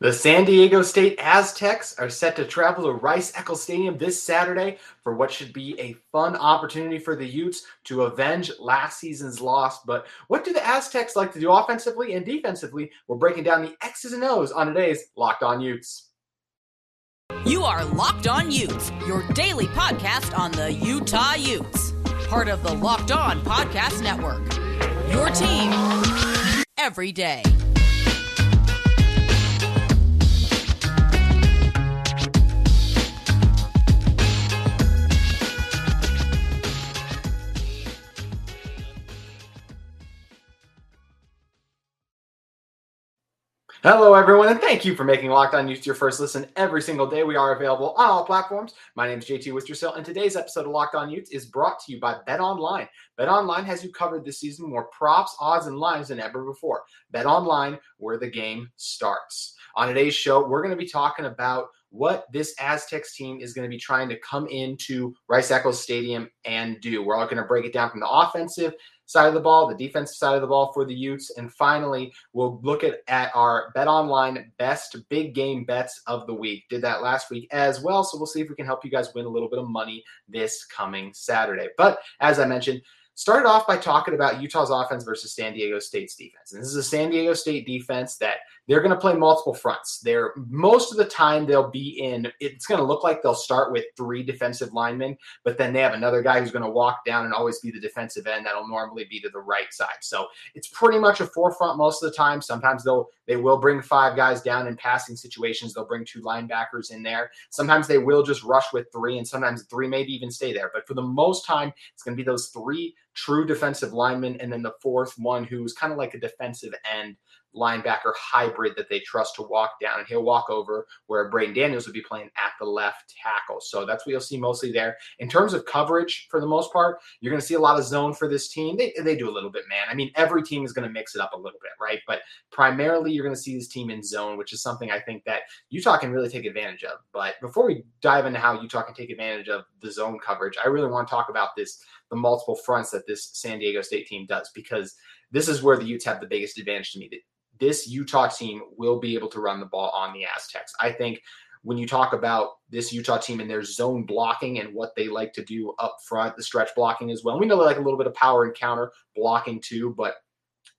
The San Diego State Aztecs are set to travel to Rice Eccles Stadium this Saturday for what should be a fun opportunity for the Utes to avenge last season's loss. But what do the Aztecs like to do offensively and defensively? We're breaking down the X's and O's on today's Locked On Utes. You are Locked On Utes, your daily podcast on the Utah Utes, part of the Locked On Podcast Network. Your team every day. Hello, everyone, and thank you for making Locked On Utes your first listen every single day. We are available on all platforms. My name is JT Wistersill, and today's episode of Locked On Utes is brought to you by Bet Online. Bet Online has you covered this season more props, odds, and lines than ever before. Bet Online, where the game starts. On today's show, we're going to be talking about what this Aztecs team is going to be trying to come into Rice Eccles Stadium and do. We're all going to break it down from the offensive side of the ball, the defensive side of the ball for the Utes. And finally, we'll look at, at our Bet Online best big game bets of the week. Did that last week as well. So we'll see if we can help you guys win a little bit of money this coming Saturday. But as I mentioned, started off by talking about Utah's offense versus San Diego State's defense. And this is a San Diego State defense that they're going to play multiple fronts. They're most of the time they'll be in. It's going to look like they'll start with three defensive linemen, but then they have another guy who's going to walk down and always be the defensive end. That'll normally be to the right side. So it's pretty much a forefront most of the time. Sometimes they'll they will bring five guys down in passing situations. They'll bring two linebackers in there. Sometimes they will just rush with three, and sometimes three maybe even stay there. But for the most time, it's going to be those three true defensive linemen, and then the fourth one who's kind of like a defensive end linebacker hybrid that they trust to walk down, and he'll walk over where Braeden Daniels would be playing at the left tackle. So that's what you'll see mostly there. In terms of coverage, for the most part, you're going to see a lot of zone for this team. They, they do a little bit, man. I mean, every team is going to mix it up a little bit, right? But primarily, you're going to see this team in zone, which is something I think that Utah can really take advantage of. But before we dive into how Utah can take advantage of the zone coverage, I really want to talk about this the multiple fronts that this San Diego State team does because this is where the Utes have the biggest advantage to me this Utah team will be able to run the ball on the Aztecs. I think when you talk about this Utah team and their zone blocking and what they like to do up front, the stretch blocking as well. We know they like a little bit of power and counter blocking too, but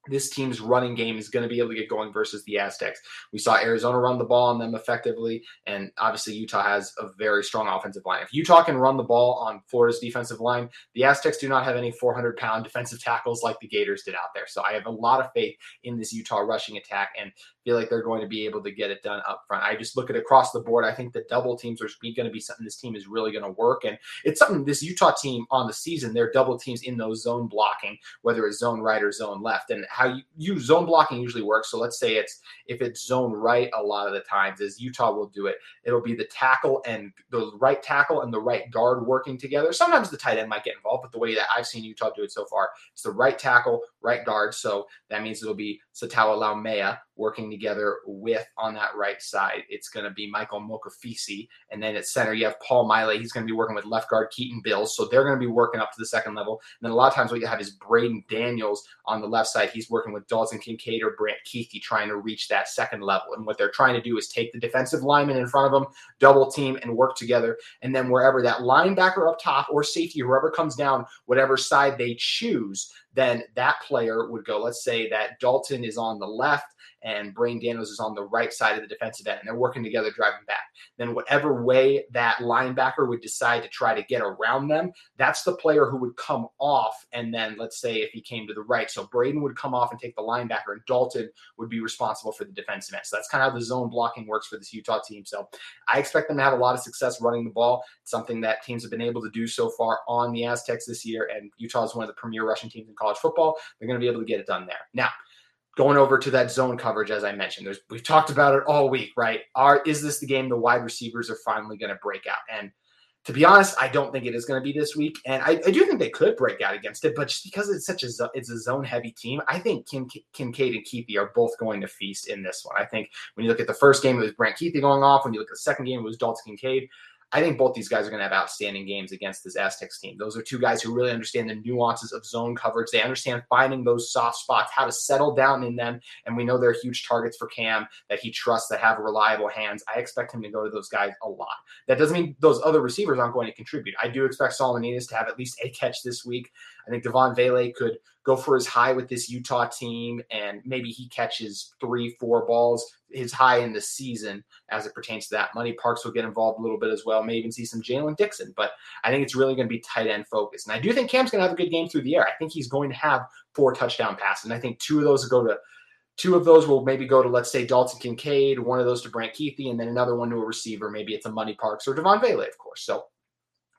this team's running game is going to be able to get going versus the Aztecs. We saw Arizona run the ball on them effectively, and obviously Utah has a very strong offensive line. If Utah can run the ball on Florida's defensive line, the Aztecs do not have any 400 pound defensive tackles like the Gators did out there. So I have a lot of faith in this Utah rushing attack and feel like they're going to be able to get it done up front. I just look at across the board. I think the double teams are going to be something this team is really going to work, and it's something this Utah team on the season. They're double teams in those zone blocking, whether it's zone right or zone left, and how you, you zone blocking usually works. So let's say it's if it's zone right a lot of the times, as Utah will do it, it'll be the tackle and the right tackle and the right guard working together. Sometimes the tight end might get involved, but the way that I've seen Utah do it so far, it's the right tackle, right guard. So that means it'll be Sataoa Laumea working together with on that right side. It's going to be Michael Mokofisi. And then at center, you have Paul Maile. He's going to be working with left guard Keaton Bills. So they're going to be working up to the second level. And then a lot of times what you have is Braeden Daniels on the left side. He's working with Dalton Kincaid or Brant Kuithe trying to reach that second level. And what they're trying to do is take the defensive lineman in front of them, double team, and work together. And then wherever that linebacker up top or safety, whoever comes down, whatever side they choose, then that player would go. Let's say that Dalton is on the left and Braeden Daniels is on the right side of the defensive end, and they're working together driving back. Then, whatever way that linebacker would decide to try to get around them, that's the player who would come off. And then, let's say if he came to the right, so Braeden would come off and take the linebacker, and Dalton would be responsible for the defensive end. So that's kind of how the zone blocking works for this Utah team. So I expect them to have a lot of success running the ball. It's something that teams have been able to do so far on the Aztecs this year, and Utah is one of the premier rushing teams in college football. They're going to be able to get it done there. Now, going over to that zone coverage, as I mentioned, there's we've talked about it all week, right? Are is this the game the wide receivers are finally going to break out? And to be honest, I don't think it is going to be this week, and I, I, do think they could break out against it. But just because it's such a it's a zone heavy team, I think Kim Kincaid and Kuithe are both going to feast in this one. I think when you look at the first game, it was Brant Kuithe going off. When you look at the second game, it was Dalton Kincaid. I think both these guys are going to have outstanding games against this Aztecs team. Those are two guys who really understand the nuances of zone coverage. They understand finding those soft spots, how to settle down in them. And we know they're huge targets for Cam that he trusts that have reliable hands. I expect him to go to those guys a lot. That doesn't mean those other receivers aren't going to contribute. I do expect Solomon to have at least a catch this week. I think Devaughn Vele could go for his high with this Utah team, and maybe he catches three, four balls, his high in the season as it pertains to that. Money Parks will get involved a little bit as well. May even see some Jaylen Dixon, but I think it's really going to be tight end focused. And I do think Cam's going to have a good game through the air. I think he's going to have four touchdown passes, and I think two of those will go to. Two of those will maybe go to, let's say, Dalton Kincaid, one of those to Brant Kuithe, and then another one to a receiver. Maybe it's a Money Parks or Devaughn Vele, of course. So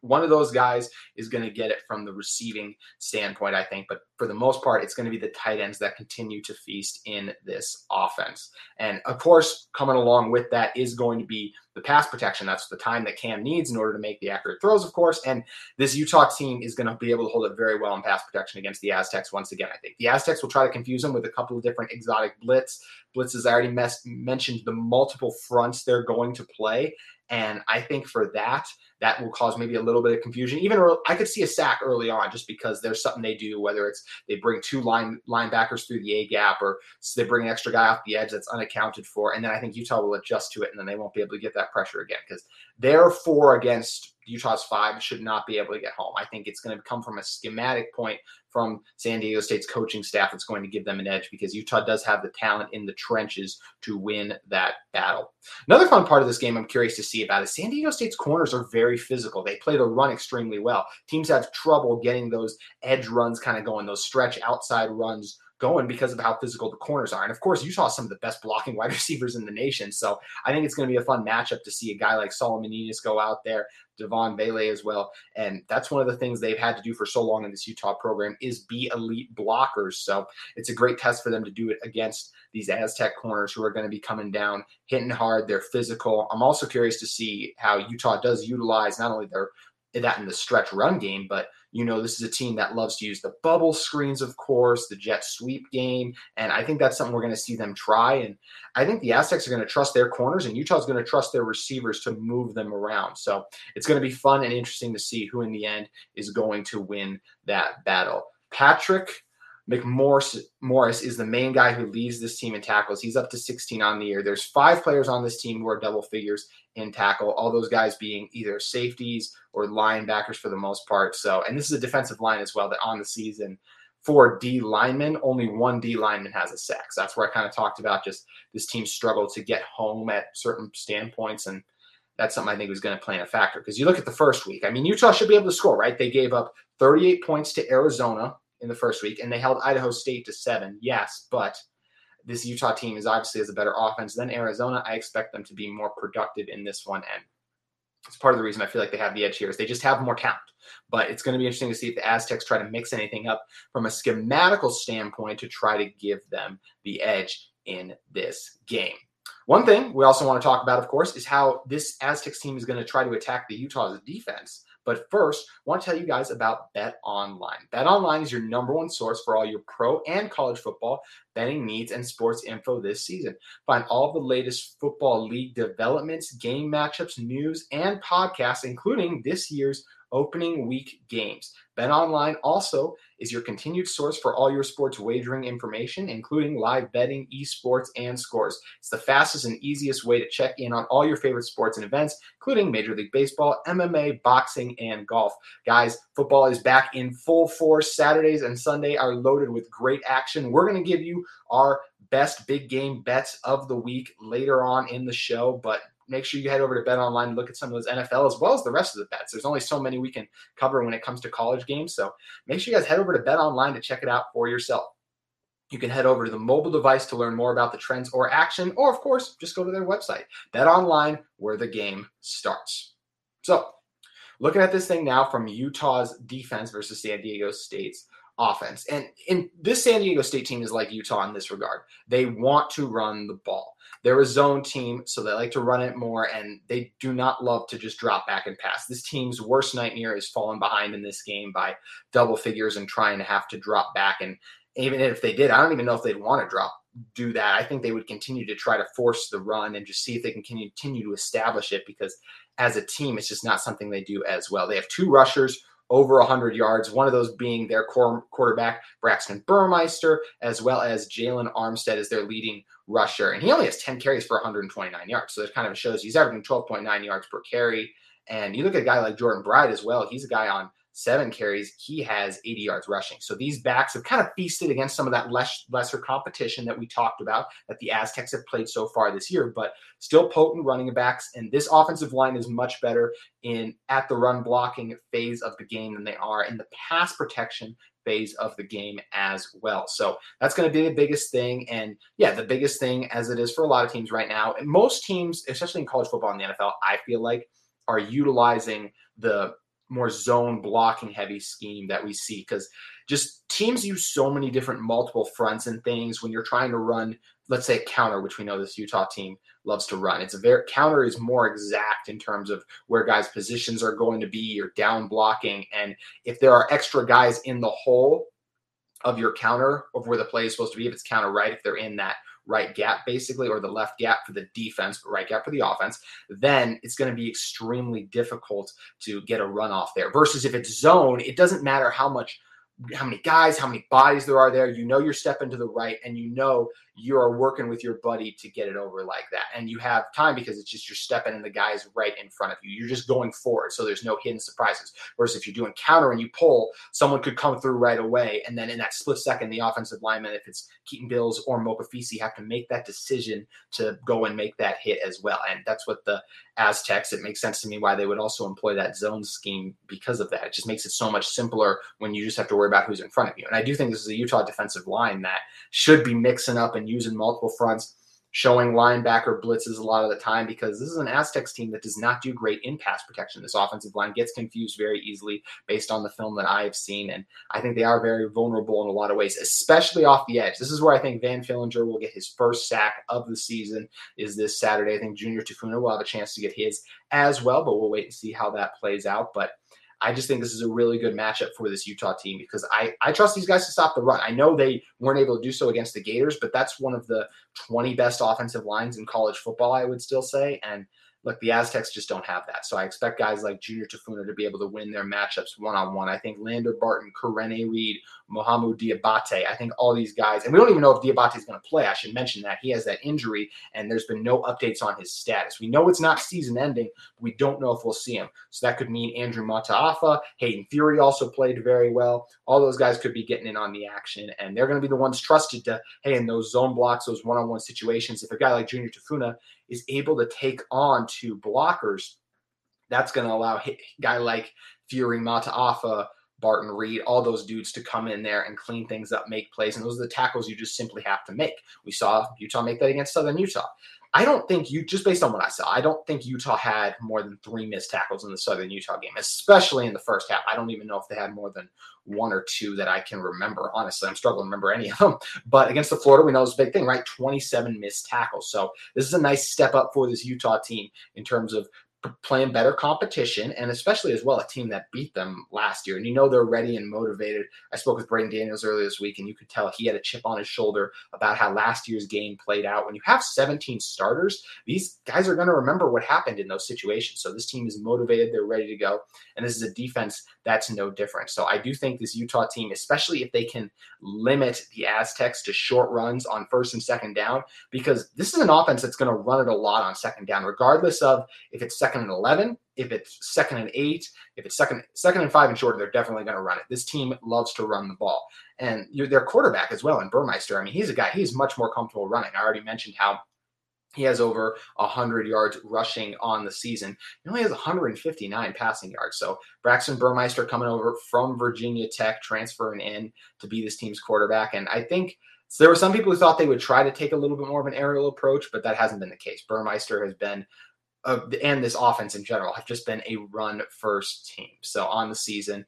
one of those guys is going to get it from the receiving standpoint, I think. But for the most part, it's going to be the tight ends that continue to feast in this offense. And of course, coming along with that is going to be the pass protection. That's the time that Cam needs in order to make the accurate throws, of course. And this Utah team is going to be able to hold it very well in pass protection against the Aztecs once again. I think the Aztecs will try to confuse them with a couple of different exotic blitz. Blitzes, I already mes- mentioned the multiple fronts they're going to play. And I think for that, that will cause maybe a little bit of confusion. Even I could see a sack early on just because there's something they do, whether it's they bring two line linebackers through the A gap or they bring an extra guy off the edge that's unaccounted for. And then I think Utah will adjust to it and then they won't be able to get that pressure again because they're four against Utah's five should not be able to get home. I think it's going to come from a schematic point from San Diego State's coaching staff that's going to give them an edge because Utah does have the talent in the trenches to win that battle. Another fun part of this game I'm curious to see about is San Diego State's corners are very physical. They play the run extremely well. Teams have trouble getting those edge runs kind of going, those stretch outside runs going because of how physical the corners are. And of course, Utah some of the best blocking wide receivers in the nation. So I think it's going to be a fun matchup to see a guy like Solomon Enis go out there, Devaughn Vele as well. And that's one of the things they've had to do for so long in this Utah program is be elite blockers. So it's a great test for them to do it against these Aztec corners who are going to be coming down, hitting hard. They're physical. I'm also curious to see how Utah does utilize not only their that in the stretch run game, but you know, this is a team that loves to use the bubble screens, of course, the jet sweep game. And I think that's something we're going to see them try. And I think the Aztecs are going to trust their corners and Utah's going to trust their receivers to move them around. So it's going to be fun and interesting to see who in the end is going to win that battle. Patrick McMorris Morris is the main guy who leads this team in tackles. He's up to 16 on the year. There's five players on this team who are double figures in tackle, all those guys being either safeties or linebackers for the most part. So, and this is a defensive line as well that on the season for D linemen, only one D lineman has a sack. So that's where I kind of talked about just this team struggled to get home at certain standpoints. And that's something I think was going to play in a factor because you look at the first week. I mean, Utah should be able to score, right? They gave up 38 points to Arizona in the first week, and they held Idaho State to seven. Yes, but this Utah team is obviously has a better offense than Arizona. I expect them to be more productive in this one, and it's part of the reason I feel like they have the edge here is they just have more talent. But it's going to be interesting to see if the Aztecs try to mix anything up from a schematical standpoint to try to give them the edge in this game. One thing we also want to talk about, of course, is how this Aztecs team is going to try to attack the Utah's defense. But first, I want to tell you guys about Bet Online. Bet Online is your number one source for all your pro and college football betting needs and sports info this season. Find all the latest football league developments, game matchups, news, and podcasts, including this year's opening week games. Bet Online also is your continued source for all your sports wagering information, including live betting, esports, and scores. It's the fastest and easiest way to check in on all your favorite sports and events, including Major League Baseball, MMA, boxing, and golf. Guys, football is back in full force. Saturdays and Sunday are loaded with great action. We're going to give you our best big game bets of the week later on in the show, but make sure you head over to Bet Online and look at some of those NFL as well as the rest of the bets. There's only so many we can cover when it comes to college games. So make sure you guys head over to Bet Online to check it out for yourself. You can head over to the mobile device to learn more about the trends or action, or of course, just go to their website, Bet Online, where the game starts. So, looking at this thing now from Utah's defense versus San Diego State's offense. And in this San Diego State team is like Utah in this regard. They want to run the ball. They're a zone team, so they like to run it more, and they do not love to just drop back and pass. This team's worst nightmare is falling behind in this game by double figures and trying to have to drop back. And even if they did, I don't even know if they'd want to drop do that. I think they would continue to try to force the run and just see if they can continue to establish it because as a team, it's just not something they do as well. They have two rushers over 100 yards, one of those being their core quarterback, Braxton Burmeister, as well as Jaylon Armstead as their leading rusher. And he only has 10 carries for 129 yards. So it kind of shows he's averaging 12.9 yards per carry. And you look at a guy like Jordan Byrd as well. He's a guy on seven carries, he has 80 yards rushing. So these backs have kind of feasted against some of that less, lesser competition that we talked about that the Aztecs have played so far this year, but still potent running backs. And this offensive line is much better in at the run blocking phase of the game than they are in the pass protection phase of the game as well. So that's going to be the biggest thing. And yeah, the biggest thing as it is for a lot of teams right now. And most teams, especially in college football and the NFL, I feel like are utilizing the more zone blocking heavy scheme that we see because just teams use so many different multiple fronts and things when you're trying to run let's say counter which we know this utah team loves to run. It's a very counter is more exact in terms of where guys positions are going to be or down blocking and if there are extra guys in the hole of your counter of where the play is supposed to be if it's counter right if they're in that right gap basically, or the left gap for the defense, but right gap for the offense, then it's going to be extremely difficult to get a run off there. Versus if it's zone, it doesn't matter how much how many guys, how many bodies there are there. You know you're stepping to the right, and you know you are working with your buddy to get it over like that. And you have time because it's just you're stepping and the guys right in front of you. You're just going forward. So there's no hidden surprises. Whereas if you're doing counter and you pull, someone could come through right away. And then in that split second, the offensive lineman, if it's Keaton Bills or Mokofisi, have to make that decision to go and make that hit as well. And that's what the Aztecs, it makes sense to me why they would also employ that zone scheme because of that. It just makes it so much simpler when you just have to worry about who's in front of you. And I do think this is a Utah defensive line that should be mixing up and using multiple fronts, showing linebacker blitzes a lot of the time because this is an Aztecs team that does not do great in pass protection. This offensive line gets confused very easily based on the film that I have seen. And I think they are very vulnerable in a lot of ways, especially off the edge. This is where I think Van Fillinger will get his first sack of the season is this Saturday. I think Junior Tafuna will have a chance to get his as well, but we'll wait and see how that plays out. But I just think this is a really good matchup for this Utah team because I, I trust these guys to stop the run. I know they weren't able to do so against the Gators, but that's one of the 20 best offensive lines in college football, I would still say. And Look, the Aztecs just don't have that. So I expect guys like Junior Tafuna to be able to win their matchups one on one. I think Lander Barton, Karene Reid, Mohamoud Diabate, I think all these guys, and we don't even know if Diabate is going to play. I should mention that he has that injury and there's been no updates on his status. We know it's not season ending, but we don't know if we'll see him. So that could mean Andrew Mataafa, Hayden Fury also played very well. All those guys could be getting in on the action, and they're going to be the ones trusted to, hey, in those zone blocks, those one on one situations, if a guy like Junior Tafuna is able to take on two blockers, that's going to allow a guy like Fury, Mataafa, Barton Reid, all those dudes to come in there and clean things up, make plays. And those are the tackles you just simply have to make. We saw Utah make that against Southern Utah. I don't think you just based on what I saw, I don't think Utah had more than three missed tackles in the Southern Utah game, especially in the first half. I don't even know if they had more than one or two that I can remember. Honestly, I'm struggling to remember any of them. But against the Florida, we know it's a big thing, right? 27 missed tackles. So this is a nice step up for this Utah team in terms of playing better competition and especially as well a team that beat them last year. And you know they're ready and motivated. I spoke with braeden daniels earlier this week and you could tell he had a chip on his shoulder about how last year's game played out. When you have 17 starters these guys are going to remember what happened in those situations. So this team is motivated they're ready to go and this is a defense that's no different. So i do think this utah team especially if they can limit the aztecs to short runs on first and second down because this is an offense that's going to run it a lot on second down regardless of if it's second second and 11. If it's second and eight, if it's second second and five and shorter, they're definitely going to run it. This team loves to run the ball, and their quarterback as well. And Burmeister, I mean, he's a guy. He's much more comfortable running. I already mentioned how he has over 100 yards rushing on the season. He only has 159 passing yards. So Braxton Burmeister coming over from Virginia Tech, transferring in to be this team's quarterback. And I think so there were some people who thought they would try to take a little bit more of an aerial approach, but that hasn't been the case. Burmeister has been uh, and this offense in general have just been a run first team. So on the season,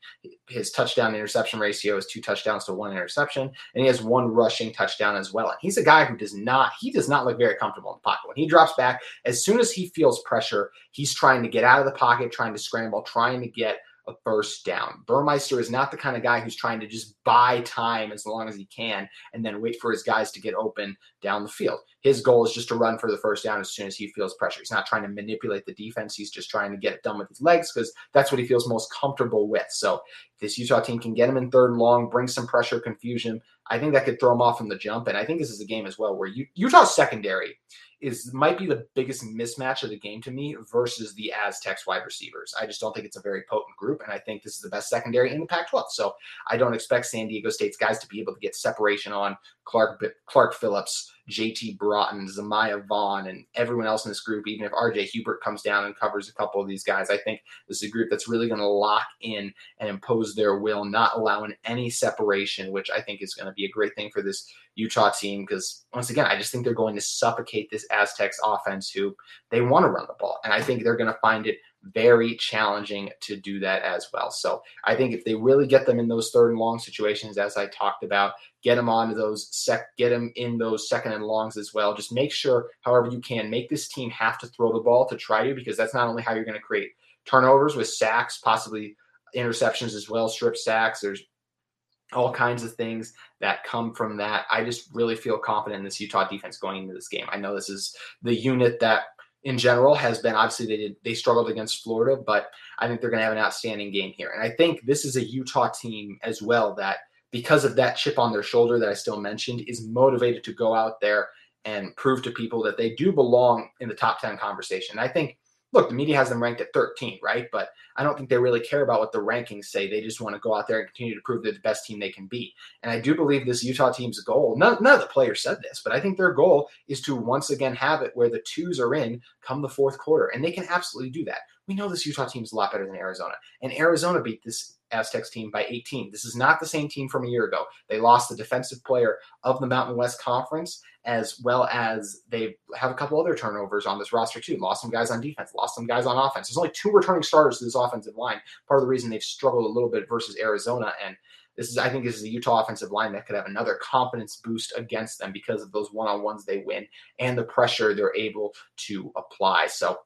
his touchdown interception ratio is two touchdowns to one interception, and he has one rushing touchdown as well. And he's a guy who does not he does not look very comfortable in the pocket. When he drops back, as soon as he feels pressure, he's trying to get out of the pocket, trying to scramble, trying to get a first down. Burmeister is not the kind of guy who's trying to just buy time as long as he can and then wait for his guys to get open down the field. His goal is just to run for the first down as soon as he feels pressure. He's not trying to manipulate the defense. He's just trying to get it done with his legs because that's what he feels most comfortable with. So this Utah team can get him in third and long, bring some pressure, confusion. I think that could throw him off from the jump. And I think this is a game as well where you, Utah's secondary is might be the biggest mismatch of the game to me versus the Aztecs wide receivers. I just don't think it's a very potent group, and I think this is the best secondary in the Pac-12. So I don't expect San Diego State's guys to be able to get separation on Clark Clark Phillips, JT Broughton, Zemaiah Vaughn, and everyone else in this group. Even if RJ Hubert comes down and covers a couple of these guys, I think this is a group that's really going to lock in and impose their will, not allowing any separation, which I think is going to be a great thing for this Utah team because once again, I just think they're going to suffocate this Aztecs offense who they want to run the ball. And I think they're going to find it very challenging to do that as well. So I think if they really get them in those third and long situations, as I talked about, get them onto those sec, get them in those second and longs as well. Just make sure, however you can, make this team have to throw the ball to try to, because that's not only how you're going to create turnovers with sacks, possibly interceptions as well, strip sacks. There's all kinds of things that come from that. I just really feel confident in this Utah defense going into this game. I know this is the unit that in general has been obviously they did they struggled against Florida, but I think they're going to have an outstanding game here. And I think this is a Utah team as well that because of that chip on their shoulder that I still mentioned is motivated to go out there and prove to people that they do belong in the top 10 conversation. I think look, the media has them ranked at 13, right? But I don't think they really care about what the rankings say. They just want to go out there and continue to prove they're the best team they can be. And I do believe this Utah team's goal, none, none of the players said this, but I think their goal is to once again have it where the twos are in come the fourth quarter. And they can absolutely do that. We know this Utah team is a lot better than Arizona. And Arizona beat this Aztecs team by 18. This is not the same team from a year ago. They lost the defensive player of the Mountain West Conference, as well as they have a couple other turnovers on this roster too. Lost some guys on defense, lost some guys on offense. There's only two returning starters to this offensive line. Part of the reason they've struggled a little bit versus Arizona and this is, I think, this is the Utah offensive line that could have another confidence boost against them because of those one-on-ones they win and the pressure they're able to apply. So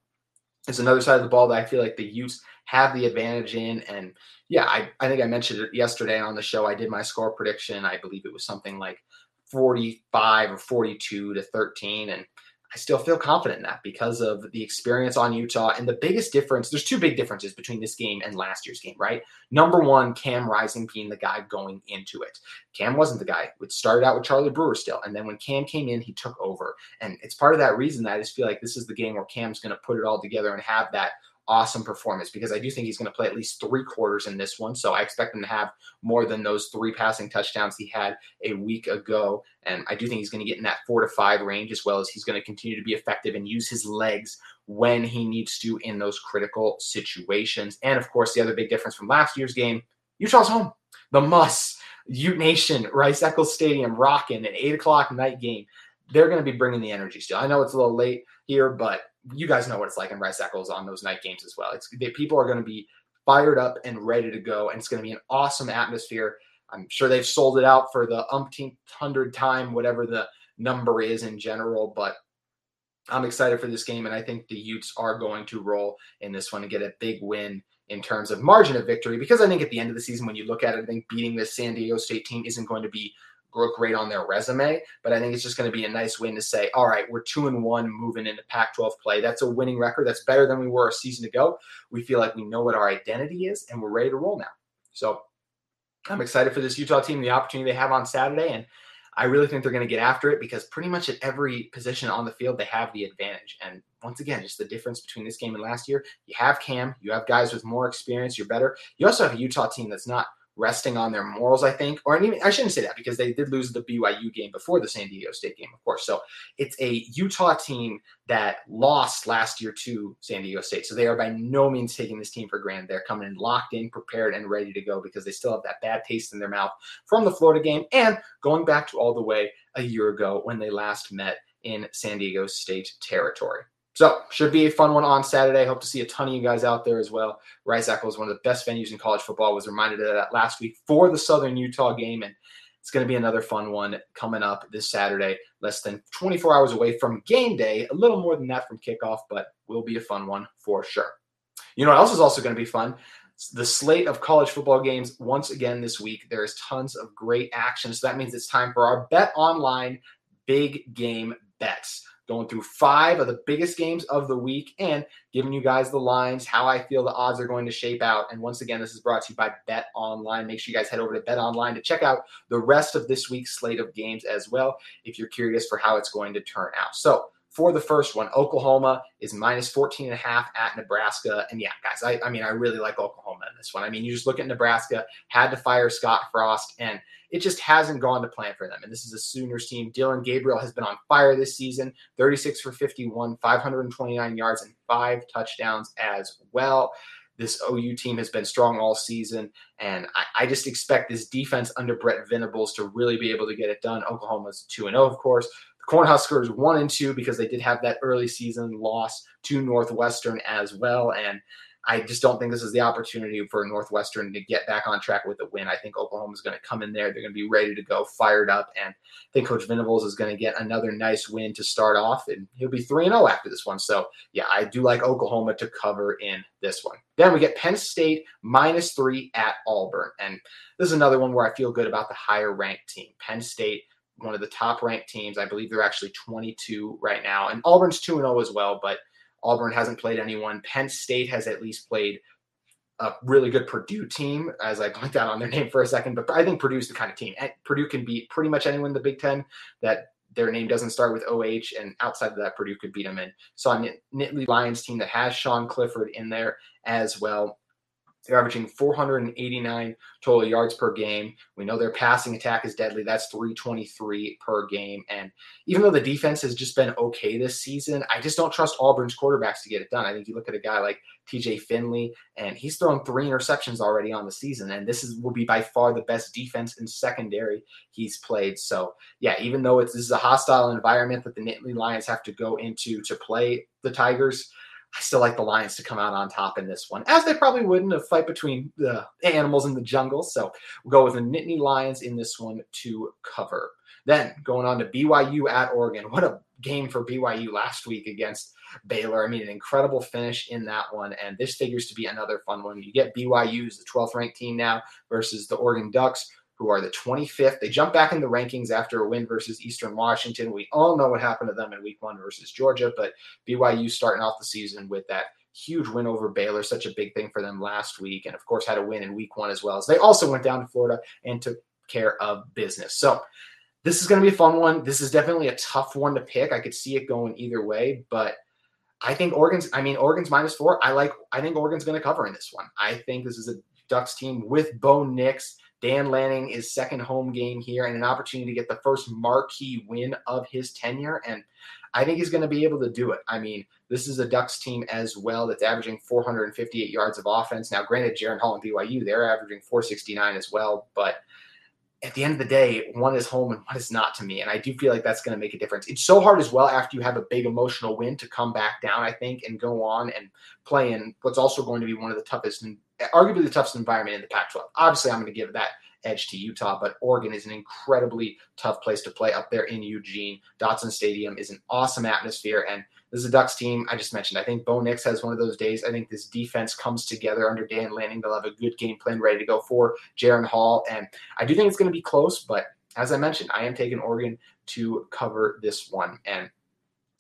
it's another side of the ball that I feel like the Utes have the advantage in. And yeah, I, I think I mentioned it yesterday on the show. I did my score prediction. I believe it was something like 45 or 42 to 13. And I still feel confident in that because of the experience on Utah. And the biggest difference, there's two big differences between this game and last year's game, right? Number one, Cam Rising being the guy going into it. Cam wasn't the guy. It started out with Charlie Brewer still. And then when Cam came in, he took over. And it's part of that reason that I just feel like this is the game where Cam's going to put it all together and have that awesome performance because I do think he's going to play at least three quarters in this one. So I expect him to have more than those three passing touchdowns he had a week ago. And I do think he's going to get in that four to five range as well as he's going to continue to be effective and use his legs when he needs to in those critical situations. And of course, the other big difference from last year's game Utah's home. The Muss, Ute Nation, Rice Eccles Stadium, rocking an eight o'clock night game. They're going to be bringing the energy still. I know it's a little late here, but you guys know what it's like in Rice Eccles on those night games as well. It's they, people are going to be fired up and ready to go, and it's going to be an awesome atmosphere. I'm sure they've sold it out for the umpteenth hundred time, whatever the number is in general, but I'm excited for this game, and I think the Utes are going to roll in this one and get a big win in terms of margin of victory. Because I think at the end of the season, when you look at it, I think beating this San Diego State team isn't going to be look great on their resume. But I think it's just going to be a nice win to say, all right, we're two and one moving into Pac 12 play. That's a winning record. That's better than we were a season ago. We feel like we know what our identity is and we're ready to roll now. So I'm excited for this Utah team, the opportunity they have on Saturday. And I really think they're going to get after it because pretty much at every position on the field, they have the advantage. And once again, just the difference between this game and last year, you have Cam, you have guys with more experience, you're better. You also have a Utah team that's not resting on their morals, I think. Or even I shouldn't say that because they did lose the BYU game before the San Diego State game, of course. So it's a Utah team that lost last year to San Diego State. So they are by no means taking this team for granted. They're coming in locked in, prepared, and ready to go because they still have that bad taste in their mouth from the Florida game and going back to all the way a year ago when they last met in San Diego State territory. So should be a fun one on Saturday. Hope to see a ton of you guys out there as well. Rice Eccles, is one of the best venues in college football, was reminded of that last week for the Southern Utah game, and it's going to be another fun one coming up this Saturday. Less than 24 hours away from game day, a little more than that from kickoff, but will be a fun one for sure. You know what else is also going to be fun? the slate of college football games once again this week. There is tons of great action. So that means it's time for our bet online big game bets. Going through five of the biggest games of the week and giving you guys the lines, how I feel the odds are going to shape out. And once again, this is brought to you by Bet Online. Make sure you guys head over to Bet Online to check out the rest of this week's slate of games as well if you're curious for how it's going to turn out. So, for the first one, Oklahoma is minus 14 and a half at Nebraska. And yeah, guys, I, I mean, I really like Oklahoma in this one. I mean, you just look at Nebraska, had to fire Scott Frost, and it just hasn't gone to plan for them. And this is a Sooners team. Dillon Gabriel has been on fire this season 36 for 51, 529 yards, and five touchdowns as well. This OU team has been strong all season, and I, I, just expect this defense under Brent Venables to really be able to get it done. Oklahoma's 2 0, of course. Cornhuskers one and two because they did have that early season loss to Northwestern as well. And I just don't think this is the opportunity for Northwestern to get back on track with a win. I think Oklahoma is going to come in there. They're going to be ready to go, fired up. And I think Coach Venables is going to get another nice win to start off. And he'll be 3 0 after this one. So, yeah, I do like Oklahoma to cover in this one. Then we get Penn State minus three at Auburn. And this is another one where I feel good about the higher ranked team. Penn State one of the top ranked teams. I believe they're actually 22 right now. And Auburn's 2 0 as well, but Auburn hasn't played anyone. Penn State has at least played a really good Purdue team, as I point out on their name for a second. But I think Purdue's the kind of team. Purdue can beat pretty much anyone in the Big Ten that their name doesn't start with OH, and outside of that, Purdue could beat them. And so a Nittany Lions team that has Sean Clifford in there as well. They're averaging 489 total yards per game. We know their passing attack is deadly. That's 323 per game. And even though the defense has just been okay this season, I just don't trust Auburn's quarterbacks to get it done. I think you look at a guy like TJ Finley, and he's thrown three interceptions already on the season. And this is will be by far the best defense in secondary he's played. So yeah, even though it's this is a hostile environment that the Nittany Lions have to go into to play the Tigers. I still like the Lions to come out on top in this one, as they probably would in a fight between the animals in the jungle. So we'll go with the Nittany Lions in this one to cover. Then going on to BYU at Oregon. What a game for BYU last week against Baylor. I mean, an incredible finish in that one. And this figures to be another fun one. You get BYU's the 12th ranked team now versus the Oregon Ducks, who are the 25th. They jump back in the rankings after a win versus Eastern Washington. We all know what happened to them in week one versus Georgia, but BYU starting off the season with that huge win over Baylor, such a big thing for them last week. And of course, had a win in week one as well. As they also went down to Florida and took care of business. So this is going to be a fun one. This is definitely a tough one to pick. I could see it going either way, but I think Oregon's, I mean, Oregon's minus four. I like, I think Oregon's going to cover in this one. I think this is a Ducks team with Bo Nix Dan Lanning is second home game here and an opportunity to get the first marquee win of his tenure. And I think he's going to be able to do it. I mean, this is a Ducks team as well that's averaging 458 yards of offense. Now, granted, Jaren Hall and BYU, they're averaging 469 as well. But at the end of the day, one is home and one is not to me. And I do feel like that's going to make a difference. It's so hard as well after you have a big emotional win to come back down, I think, and go on and play in what's also going to be one of the toughest arguably the toughest environment in the Pac 12. Obviously, I'm going to give that edge to Utah, but Oregon is an incredibly tough place to play up there in Eugene. Autzen Stadium is an awesome atmosphere. And this is a Ducks team I just mentioned. I think Bo Nix has one of those days. I think this defense comes together under Dan Lanning. They'll have a good game plan ready to go for Jaren Hall. And I do think it's going to be close, but as I mentioned, I am taking Oregon to cover this one. And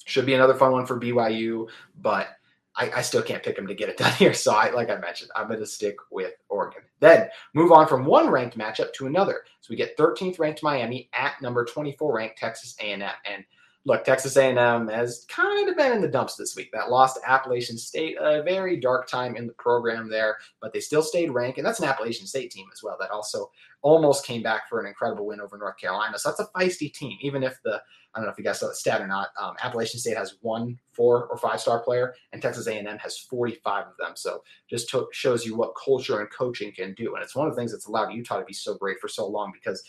should be another fun one for BYU, but I, I, still can't pick them to get it done here. So, I, like I mentioned, I'm going to stick with Oregon. Then move on from one ranked matchup to another. So we get 13th ranked Miami at number 24 ranked Texas A&M. And look, Texas A&M has kind of been in the dumps this week. That lost to Appalachian State, a very dark time in the program there, but they still stayed ranked, and that's an Appalachian State team as well that also almost came back for an incredible win over North Carolina. So that's a feisty team, even if the I don't know if you guys saw the stat or not. Um, Appalachian State has one four or five star player, and Texas A&M has 45 of them. So just to, shows you what culture and coaching can do. And it's one of the things that's allowed Utah to be so great for so long because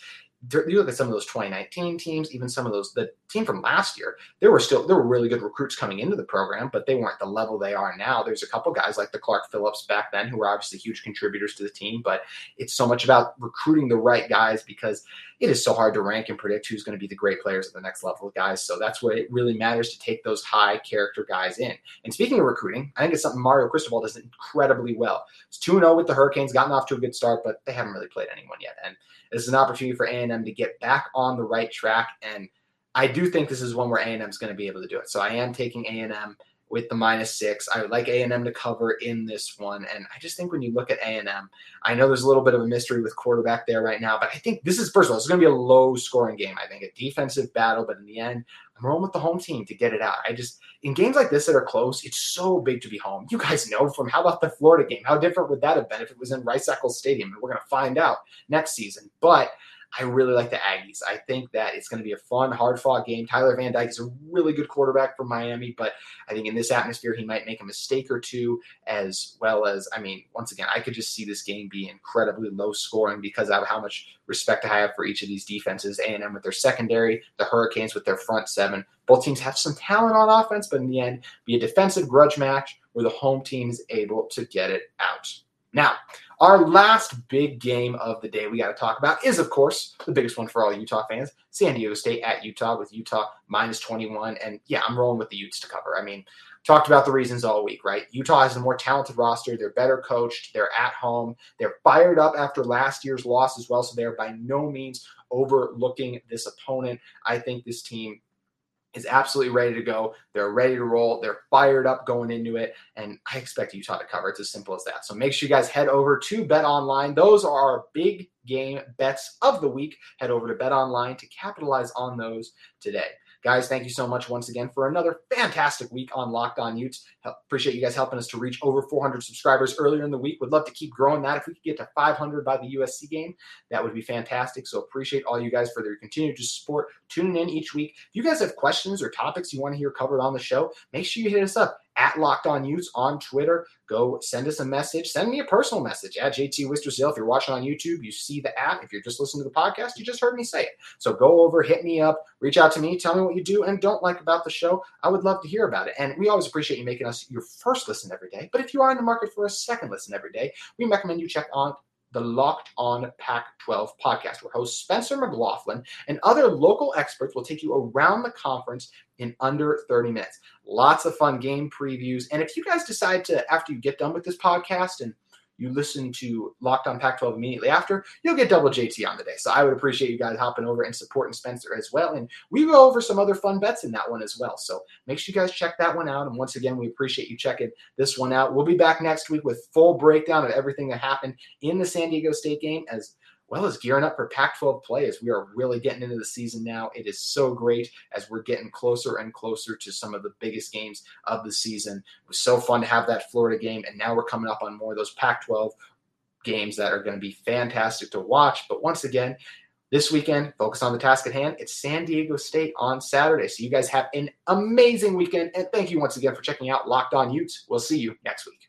you look at some of those 2019 teams, even some of those the team from last year, there were still there were really good recruits coming into the program, but they weren't the level they are now. There's a couple guys like the Clark Phillips back then who were obviously huge contributors to the team, but it's so much about recruiting the right guys because it is so hard to rank and predict who's going to be the great players at the next level guys. So that's where it really matters to take those high character guys in. And speaking of recruiting, I think it's something Mario Cristobal does incredibly well. It's 2 0 with the Hurricanes, gotten off to a good start, but they haven't really played anyone yet. And this is an opportunity for A&M to get back on the right track. And I do think this is one where A&M is going to be able to do it. So I am taking A&M with the minus six. I would like A&M to cover in this one. And I just think when you look at A&M, I know there's a little bit of a mystery with quarterback there right now, but I think this is, first of all, it's going to be a low scoring game. I think a defensive battle, but in the end, I'm rolling with the home team to get it out. I just, in games like this that are close, it's so big to be home. You guys know from how about the Florida game? How different would that have been if it was in Rice Eccles Stadium? And we're going to find out next season. But I really like the Aggies. I think that it's going to be a fun, hard fought game. Tyler Van Dyke is a really good quarterback for Miami, but I think in this atmosphere, he might make a mistake or two, as well as, I mean, once again, I could just see this game be incredibly low scoring because of how much respect I have for each of these defenses. A&M with their secondary, the Hurricanes with their front seven. Both teams have some talent on offense, but in the end, be a defensive grudge match where the home team is able to get it out. Now, our last big game of the day we got to talk about is, of course, the biggest one for all Utah fans San Diego State at Utah with Utah minus 21. And yeah, I'm rolling with the Utes to cover. I mean, talked about the reasons all week, right? Utah has a more talented roster. They're better coached. They're at home. They're fired up after last year's loss as well. So they're by no means overlooking this opponent. I think this team is absolutely ready to go. They're ready to roll. They're fired up going into it. And I expect Utah to cover. It's as simple as that. So make sure you guys head over to Bet Online. Those are our big game bets of the week. Head over to Bet Online to capitalize on those today. Guys, thank you so much once again for another fantastic week on Locked On Utes. Appreciate you guys helping us to reach over 400 subscribers earlier in the week. Would love to keep growing that. If we could get to 500 by the USC game, that would be fantastic. So appreciate all you guys for their continued support, tuning in each week. If you guys have questions or topics you want to hear covered on the show, make sure you hit us up at Locked On Utes on Twitter. Go send us a message. Send me a personal message at JT Wistersill. If you're watching on YouTube, you see the app. If you're just listening to the podcast, you just heard me say it. So go over, hit me up, reach out to me, tell me what you do and don't like about the show. I would love to hear about it. And we always appreciate you making us your first listen every day. But if you are in the market for a second listen every day, we recommend you check on the Locked On Pac 12 podcast, where host Spencer McLaughlin and other local experts will take you around the conference in under 30 minutes. Lots of fun game previews. And if you guys decide to, after you get done with this podcast and you listen to Locked on Pac 12 immediately after, you'll get double JT on the day. So I would appreciate you guys hopping over and supporting Spencer as well. And we go over some other fun bets in that one as well. So make sure you guys check that one out. And once again, we appreciate you checking this one out. We'll be back next week with full breakdown of everything that happened in the San Diego State game as well as gearing up for Pac 12 play as we are really getting into the season now. It is so great as we're getting closer and closer to some of the biggest games of the season. It was so fun to have that Florida game, and now we're coming up on more of those Pac 12 games that are going to be fantastic to watch. But once again, this weekend, focus on the task at hand. It's San Diego State on Saturday. So you guys have an amazing weekend. And thank you once again for checking out Locked On Utes. We'll see you next week.